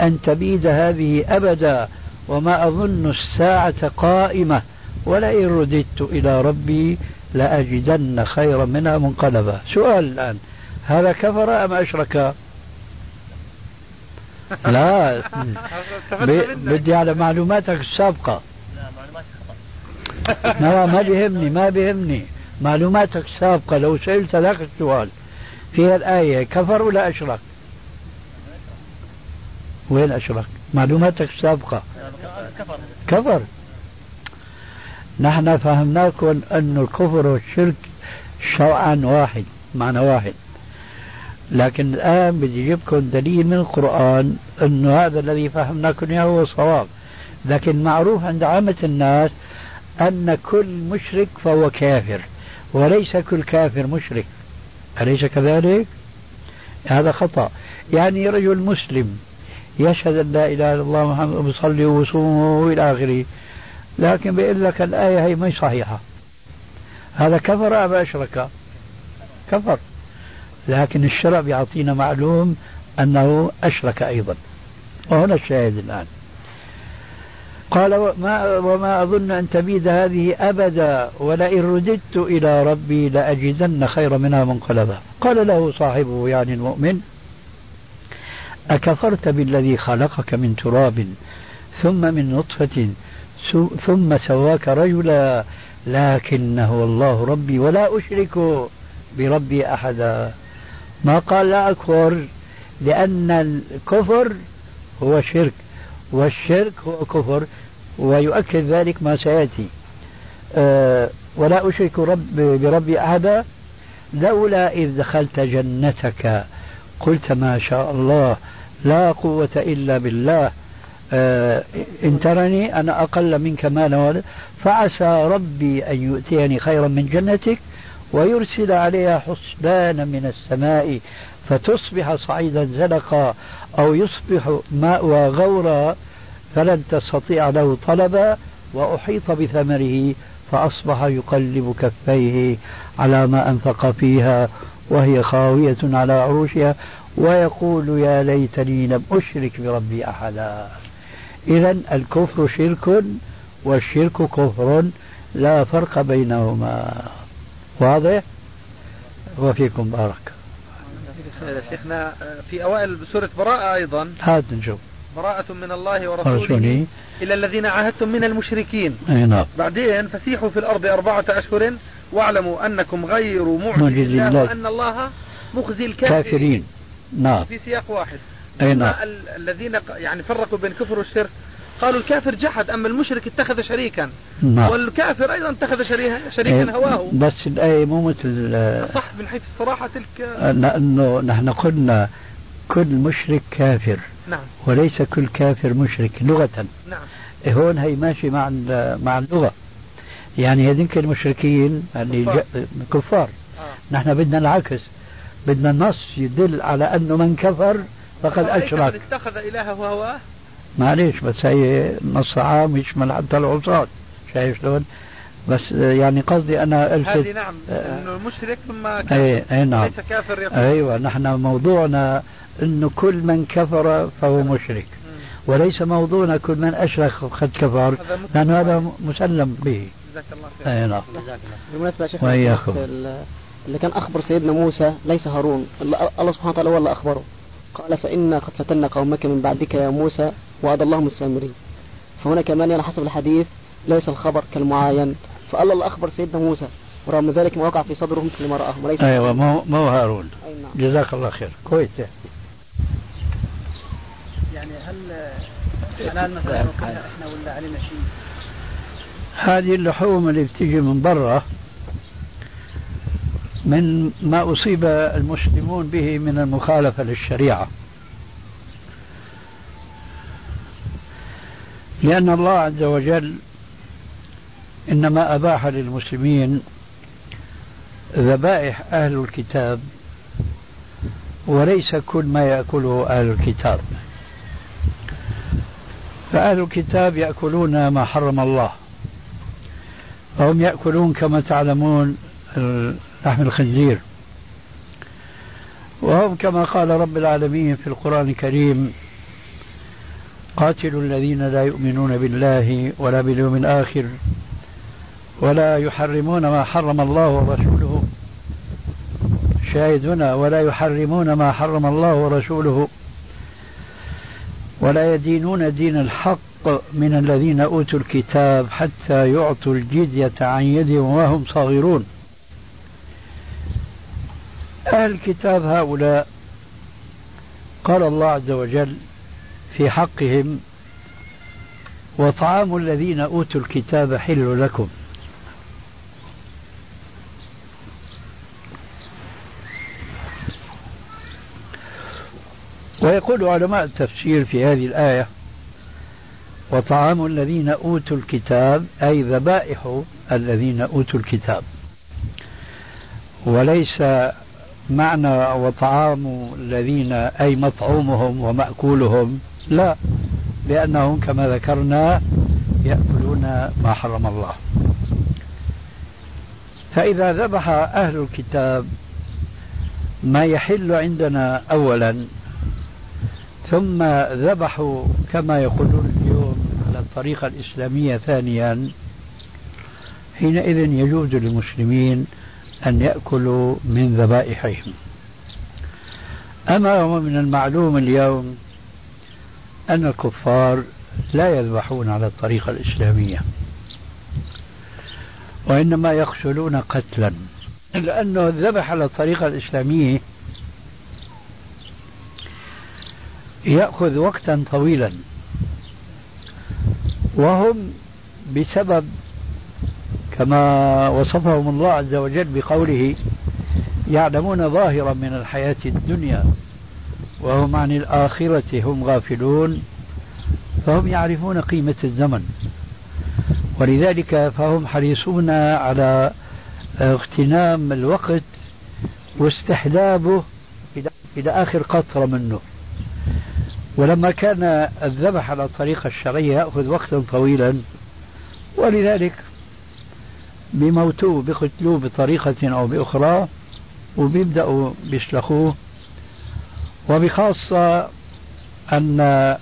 أن تبيد هذه أبدا. وما أظن الساعة قائمة ولئن رددت إلى ربي لأجدن خيرا منها منقلبا. سؤال الآن هذا كفر أم أشرك؟ لا. بدي على معلوماتك السابقة. لا ما بيهمني ما بيهمني معلوماتك السابقة لو سئلت ذاك السؤال. فيها الآية كفر ولا أشرك؟ وين أشرك؟ معلوماتك السابقة كفر. كفر نحن فهمناكم أن الكفر والشرك شرعا واحد معنى واحد. لكن الآن بدي أجيبكم دليل من القرآن أنه هذا الذي فهمناكم إياه هو صواب. لكن معروف عند عامة الناس أن كل مشرك فهو كافر وليس كل كافر مشرك. أليس كذلك؟ هذا خطأ. يعني رجل مسلم يشهد أن لا إله إلا الله محمد ويصلي ويصوم إلى آخره. لكن بيقول لك الآية هي ما صحيحة. هذا كفر أم أشرك؟ كفر. لكن الشرع بيعطينا معلوم أنه أشرك أيضا. وهنا الشاهد الآن. قال وما, وما أظن أن تبيد هذه أبدا. ولئن رددت إلى ربي لأجدن خير منها منقلبا. قال له صاحبه يعني المؤمن أكفرت بالذي خلقك من تراب ثم من نطفة ثم سواك رجلا لكنه الله ربي ولا أشرك بربي أحدا. ما قال لا أكفر؟ لأن الكفر هو شرك والشرك هو كفر ويؤكد ذلك ما سيأتي. أه ولا أشرك رب بربي أحدا؟ لولا إذ دخلت جنتك قلت ما شاء الله لا قوة إلا بالله. أه إن ترني أنا أقل منك مالا فعسى ربي أن يؤتيني خيرا من جنتك ويرسل عليها حسبانا من السماء فتصبح صعيدا زلقا أو يصبح ماء غورا فلن تستطيع له طلبا وأحيط بثمره فأصبح يقلب كفيه على ما أنفق فيها وهي خاوية على عروشها ويقول يا ليتني لم أشرك بربي أحدا. إذا الكفر شرك والشرك كفر لا فرق بينهما. واضح؟ وفيكم بارك. شيخنا. في أوائل سورة براءة أيضا. هات نشوف. براءة من الله ورسوله إلى الذين عاهدتم من المشركين. أي نعم. بعدين فسيحوا في الأرض أربعة أشهر. واعلموا أنكم غير معجز الله وأن الله مخزي الكافرين. نعم. في سياق واحد. أي نعم. الذين يعني فرقوا بين كفر والشرك قالوا الكافر جحد أما المشرك اتخذ شريكا. نعم. والكافر أيضا اتخذ شريكا, شريكا هواه. بس الآية مو مثل صح من حيث الصراحة تلك لأنه نحن قلنا كل مشرك كافر. نعم. وليس كل كافر مشرك لغة. نعم. إيه هون هي ماشي مع مع اللغة. يعني هذيك المشركين اللي كفار. جا- كفار. آه. نحن بدنا العكس. بدنا النص يدل على أنه من كفر فقد أرأيت من أشرك اتخذ إلهه هواه معليش بس هي نص عام يشمل حتى العصاة. شايف شلون؟ بس يعني قصدي أنا هذه ألفت نعم. إنه المشرك ثم أي كافر. أي نعم. ليس كافر يقول. أيوة نحن موضوعنا أنه كل من كفر فهو مشرك. وليس موضوعنا كل من أشرك قد كفر. لأن هذا. مسلم به. جزاك الله خير. أي نعم. بالمناسبة يا شيخ وإياكم. ال- اللي كان أخبر سيدنا موسى ليس هارون. الله الله سبحانه وتعالى هو اللي أخبره. قال فإنا قد فتنا قومك من بعدك يا موسى وأضلهم السامرين فهنا كمان على حسب الحديث ليس الخبر كالمعاين. فالله اللي أخبر سيدنا موسى ورغم ذلك ما وقع في صدره مثل ما رآه وليس أيوة مو مو هارون. أي نعم. جزاك الله خير. كويس. يعني هل حلال مثلا إحنا ولا علينا شيء؟ هذه اللحوم اللي بتيجي من برا من ما أصيب المسلمون به من المخالفة للشريعة. لأن الله عز وجل إنما أباح للمسلمين ذبائح أهل الكتاب وليس كل ما يأكله أهل الكتاب. فأهل الكتاب يأكلون ما حرم الله فهم يأكلون كما تعلمون لحم الخنزير. وهم كما قال رب العالمين في القرآن الكريم قاتلوا الذين لا يؤمنون بالله ولا باليوم الآخر ولا يحرمون ما حرم الله ورسوله. شاهد هنا ولا يحرمون ما حرم الله ورسوله. ولا يدينون دين الحق من الذين أوتوا الكتاب حتى يعطوا الجزية عن يد وهم صاغرون. أهل الكتاب هؤلاء قال الله عز وجل في حقهم وطعام الذين أوتوا الكتاب حل لكم. ويقول علماء التفسير في هذه الآية وطعام الذين أوتوا الكتاب أي ذبائح الذين أوتوا الكتاب. وليس معنى وطعام الذين أي مطعومهم ومأكولهم. لا لأنهم كما ذكرنا يأكلون ما حرم الله. فإذا ذبح أهل الكتاب ما يحل عندنا أولا ثم ذبحوا كما يقولون اليوم على الطريقة الإسلامية ثانيا حينئذ يجوز للمسلمين أن يأكلوا من ذبائحهم. أما هو من المعلوم اليوم أن الكفار لا يذبحون على الطريقة الإسلامية وإنما يقتلون قتلا. لأنه الذبح على الطريقة الإسلامية يأخذ وقتا طويلا وهم بسبب كما وصفهم الله عز وجل بقوله يعلمون ظاهرا من الحياة الدنيا وهم عن الآخرة هم غافلون فهم يعرفون قيمة الزمن ولذلك فهم حريصون على اغتنام الوقت واستحلابه إلى آخر قطرة منه. ولما كان الذبح على الطريقة الشرعية يأخذ وقتا طويلا ولذلك بموتوه بقتلوه بطريقة أو بأخرى وبيبدأوا بيشلخوه. وبخاصة أن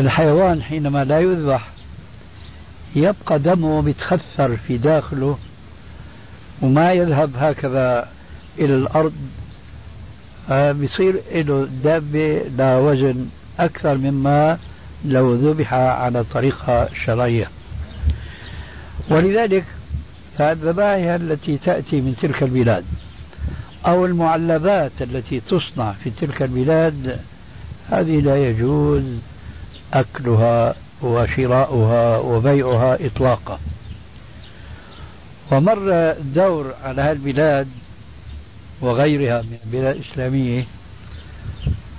الحيوان حينما لا يذبح يبقى دمه بيتخثر في داخله وما يذهب هكذا إلى الأرض. بيصير له دابة لا وزن أكثر مما لو ذبح على طريقة شرعية. ولذلك فالذبائح التي تأتي من تلك البلاد أو المعلبات التي تصنع في تلك البلاد هذه لا يجوز أكلها وشراؤها وبيعها إطلاقا. ومر دور على هالبلاد وغيرها من البلاد الإسلامية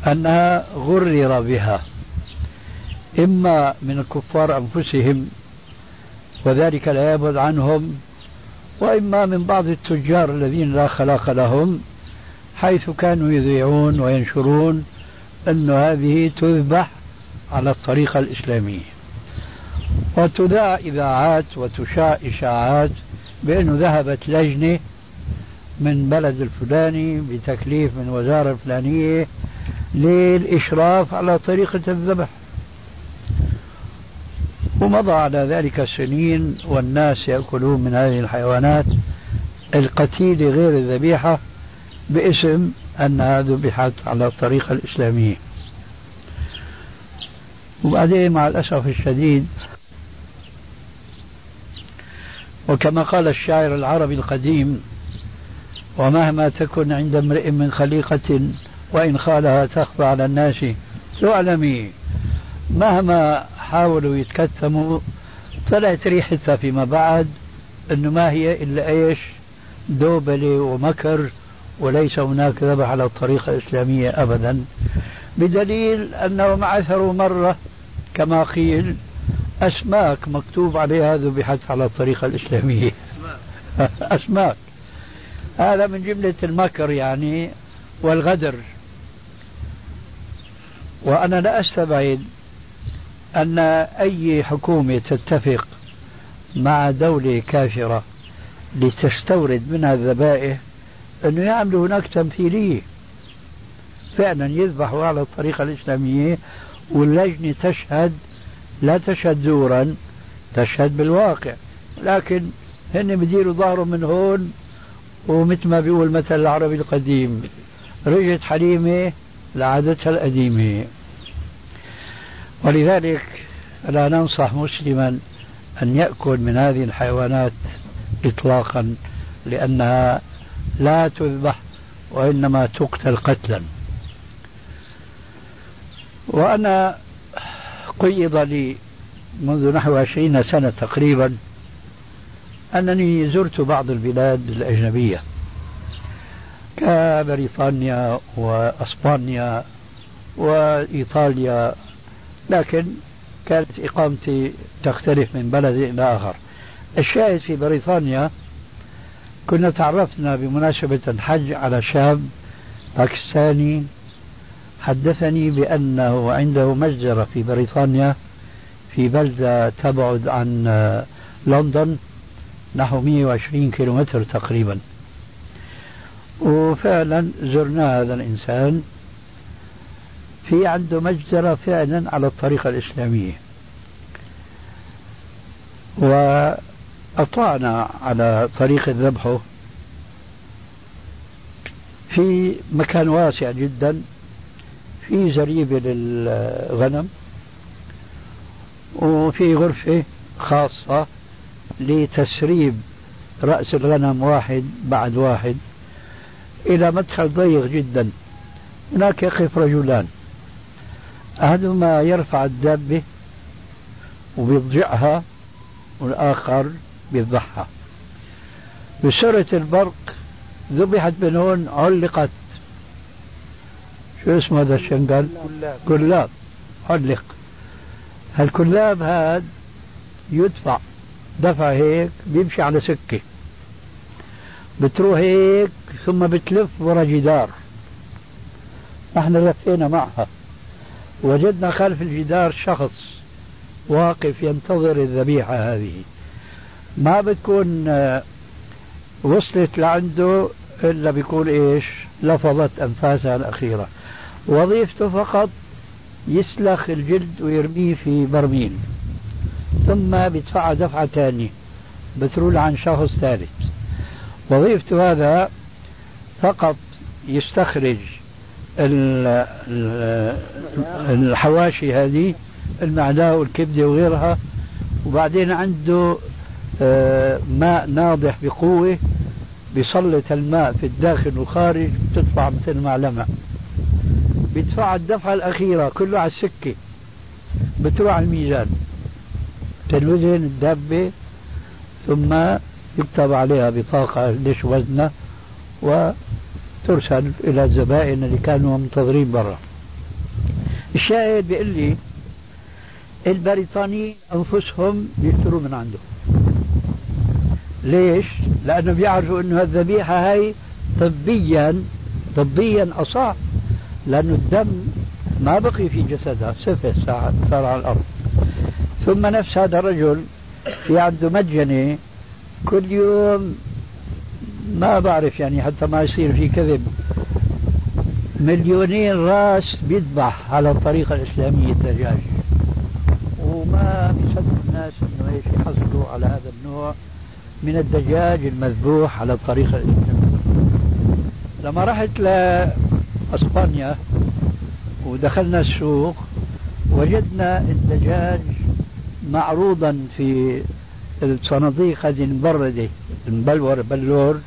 أنها غرر بها إما من الكفار أنفسهم وذلك لا يبعد عنهم وإما من بعض التجار الذين لا خلاق لهم حيث كانوا يذيعون وينشرون أن هذه تذبح على الطريقة الإسلامية. وتذاع إذاعات وتشاع إشاعات بأنه ذهبت لجنة من بلد الفلاني بتكليف من وزارة الفلانية للإشراف على طريقة الذبح. ومضى على ذلك سنين والناس يأكلون من هذه الحيوانات القتيلة غير الذبيحة باسم أنها ذبحت على الطريقة الإسلامية. وبعدين مع الأسف الشديد وكما قال الشاعر العربي القديم ومهما تكن عند امرئ من خليقة وإن خالها تخفى على الناس تعلمي مهما حاولوا يتكتموا طلعت ريحتها فيما بعد إنه ما هي إلا إيش؟ دوبلة ومكر وليس هناك ذبح على الطريقة الإسلامية ابدا. بدليل انهم عثروا مرة كما قيل أسماك مكتوب عليها ذبحت على الطريقة الإسلامية. أسماك. هذا من جملة المكر يعني والغدر. وأنا لا أستبعد أن أي حكومة تتفق مع دولة كافرة لتستورد منها الذبائح أنه يعملوا هناك تمثيلية. فعلا يذبحوا على الطريقة الإسلامية واللجنة تشهد لا تشهد زورا تشهد بالواقع. لكن هن بديروا ظهرهم من هون ومثل ما بيقول المثل العربي القديم رجت حليمة لعادتها القديمة. ولذلك لا ننصح مسلما أن يأكل من هذه الحيوانات إطلاقا لأنها لا تذبح وإنما تقتل قتلا. وأنا قيض لي منذ نحو عشرين سنة تقريبا أنني زرت بعض البلاد الأجنبية كبريطانيا وأسبانيا وإيطاليا لكن كانت إقامتي تختلف من بلد إلى آخر. الشاهد في بريطانيا كنا تعرفنا بمناسبة الحج على شاب باكستاني حدثني بأنه عنده مجزرة في بريطانيا في بلدة تبعد عن لندن نحو 120 كيلومتر تقريبا. وفعلا زرنا هذا الإنسان. في عنده مجزرة فعلا على الطريقة الإسلامية. وأطلعنا على طريقة ذبحه في مكان واسع جدا في زريبة للغنم وفي غرفة خاصة لتسريب رأس الغنم واحد بعد واحد إلى مدخل ضيق جدا. هناك يقف رجلان. أحدهما يرفع الدابة وبيضجعها والآخر بيذبحها. بسرعة البرق ذبحت من هون علقت. شو اسمه هذا الشنقل؟ كلاب. علق. هالكلاب هذا يدفع. دفع هيك بيمشي على سكة. بتروح هيك ثم بتلف ورا جدار. نحن لفينا معها. وجدنا خلف الجدار شخص واقف ينتظر الذبيحة هذه. ما بتكون آه، وصلت لعنده إلا بيقول إيش؟ لفظت أنفاسها الأخيرة. وظيفته فقط يسلخ الجلد ويرميه في برميل. ثم بيدفعها دفعة ثانية بترول عن شخص ثالث. وظيفته هذا فقط يستخرج الحواشي هذه المعداء والكبدة وغيرها. وبعدين عنده آه، ماء ناضح بقوة بيسلط الماء في الداخل والخارج بتطلع مثل معلمة. بيدفع الدفعة الأخيرة كله على السكة. بتروح على الميزان. تنوزن الدابة ثم يكتب عليها بطاقة ليش وزنها؟ وترسل إلى الزبائن اللي كانوا منتظرين برا. الشاهد بيقول لي البريطانيين أنفسهم بيشتروا من عنده. ليش؟ لأنه بيعرفوا أنه الذبيحة هاي طبيا طبيا أصح لأنه الدم ما بقي في جسدها صفر صار على الأرض. ثم نفس هذا الرجل في عنده مجنة كل يوم ما بعرف يعني حتى ما يصير في كذب. مليونين راس بيذبح على الطريقة الإسلامية الدجاج. وما بيصدق الناس إنه إيش يحصلوا على هذا النوع من الدجاج المذبوح على الطريقة الإسلامية. لما رحت لأسبانيا ودخلنا السوق وجدنا الدجاج معروضا في الصناديق هذه المبردة المبلور بلور.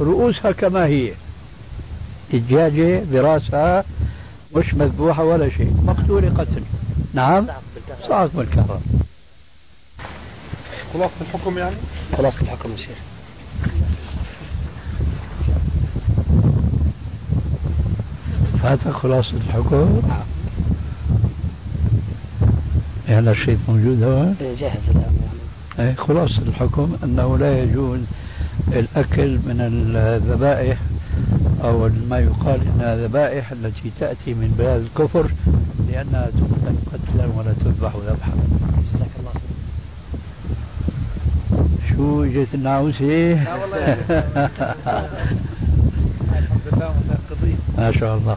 رؤوسها كما هي الدجاجة براسها مش مذبوحة ولا شيء مقتولة قتل نعم صعق بالكهرباء خلاصة الحكم يعني؟ خلاصة الحكم يا شيخ فاتك خلاصة الحكم؟ يعني الشيء موجود هون؟ إيه، جاهز الآن يعني. أي خلاصة الحكم أنه لا يجوز الأكل من الذبائح أو ما يقال أنها ذبائح التي تأتي من بلاد الكفر لأنها تقتل قتلا ولا تذبح ذبحا جزاك الله شو جيت النعوسة؟ لا والله الحمد لله ما شاء الله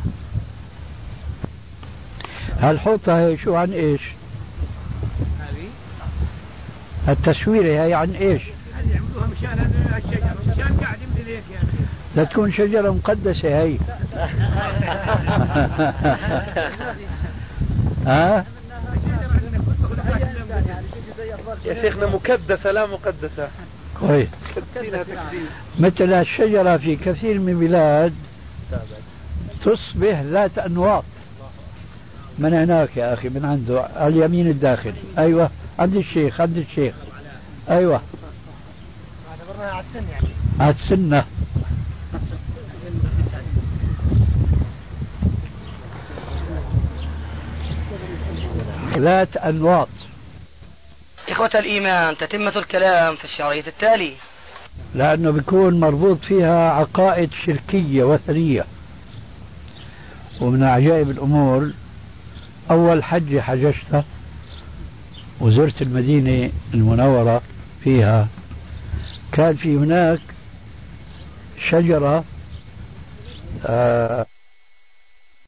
هالحوطة هي شو عن إيش؟ هذه التسويرة هي عن إيش؟ لا تكون شجرة مقدسة هي. ها؟ يا شيخنا مكدسة لا مقدسة. كويس كدسينها تكديس مثل الشجرة في كثير من البلاد تصبح ذات أنواط. من هناك يا أخي؟ من عنده على اليمين الداخلي. أيوة. عند الشيخ عند الشيخ. أيوة. على السن يعني. على السنة. ذات أنواط. إخوة الإيمان تتمة الكلام في الشريط التالي. لأنه بيكون مربوط فيها عقائد شركية وثنية. ومن عجائب الأمور أول حجة حججتها وزرت المدينة المنورة فيها. كان في هناك شجرة آه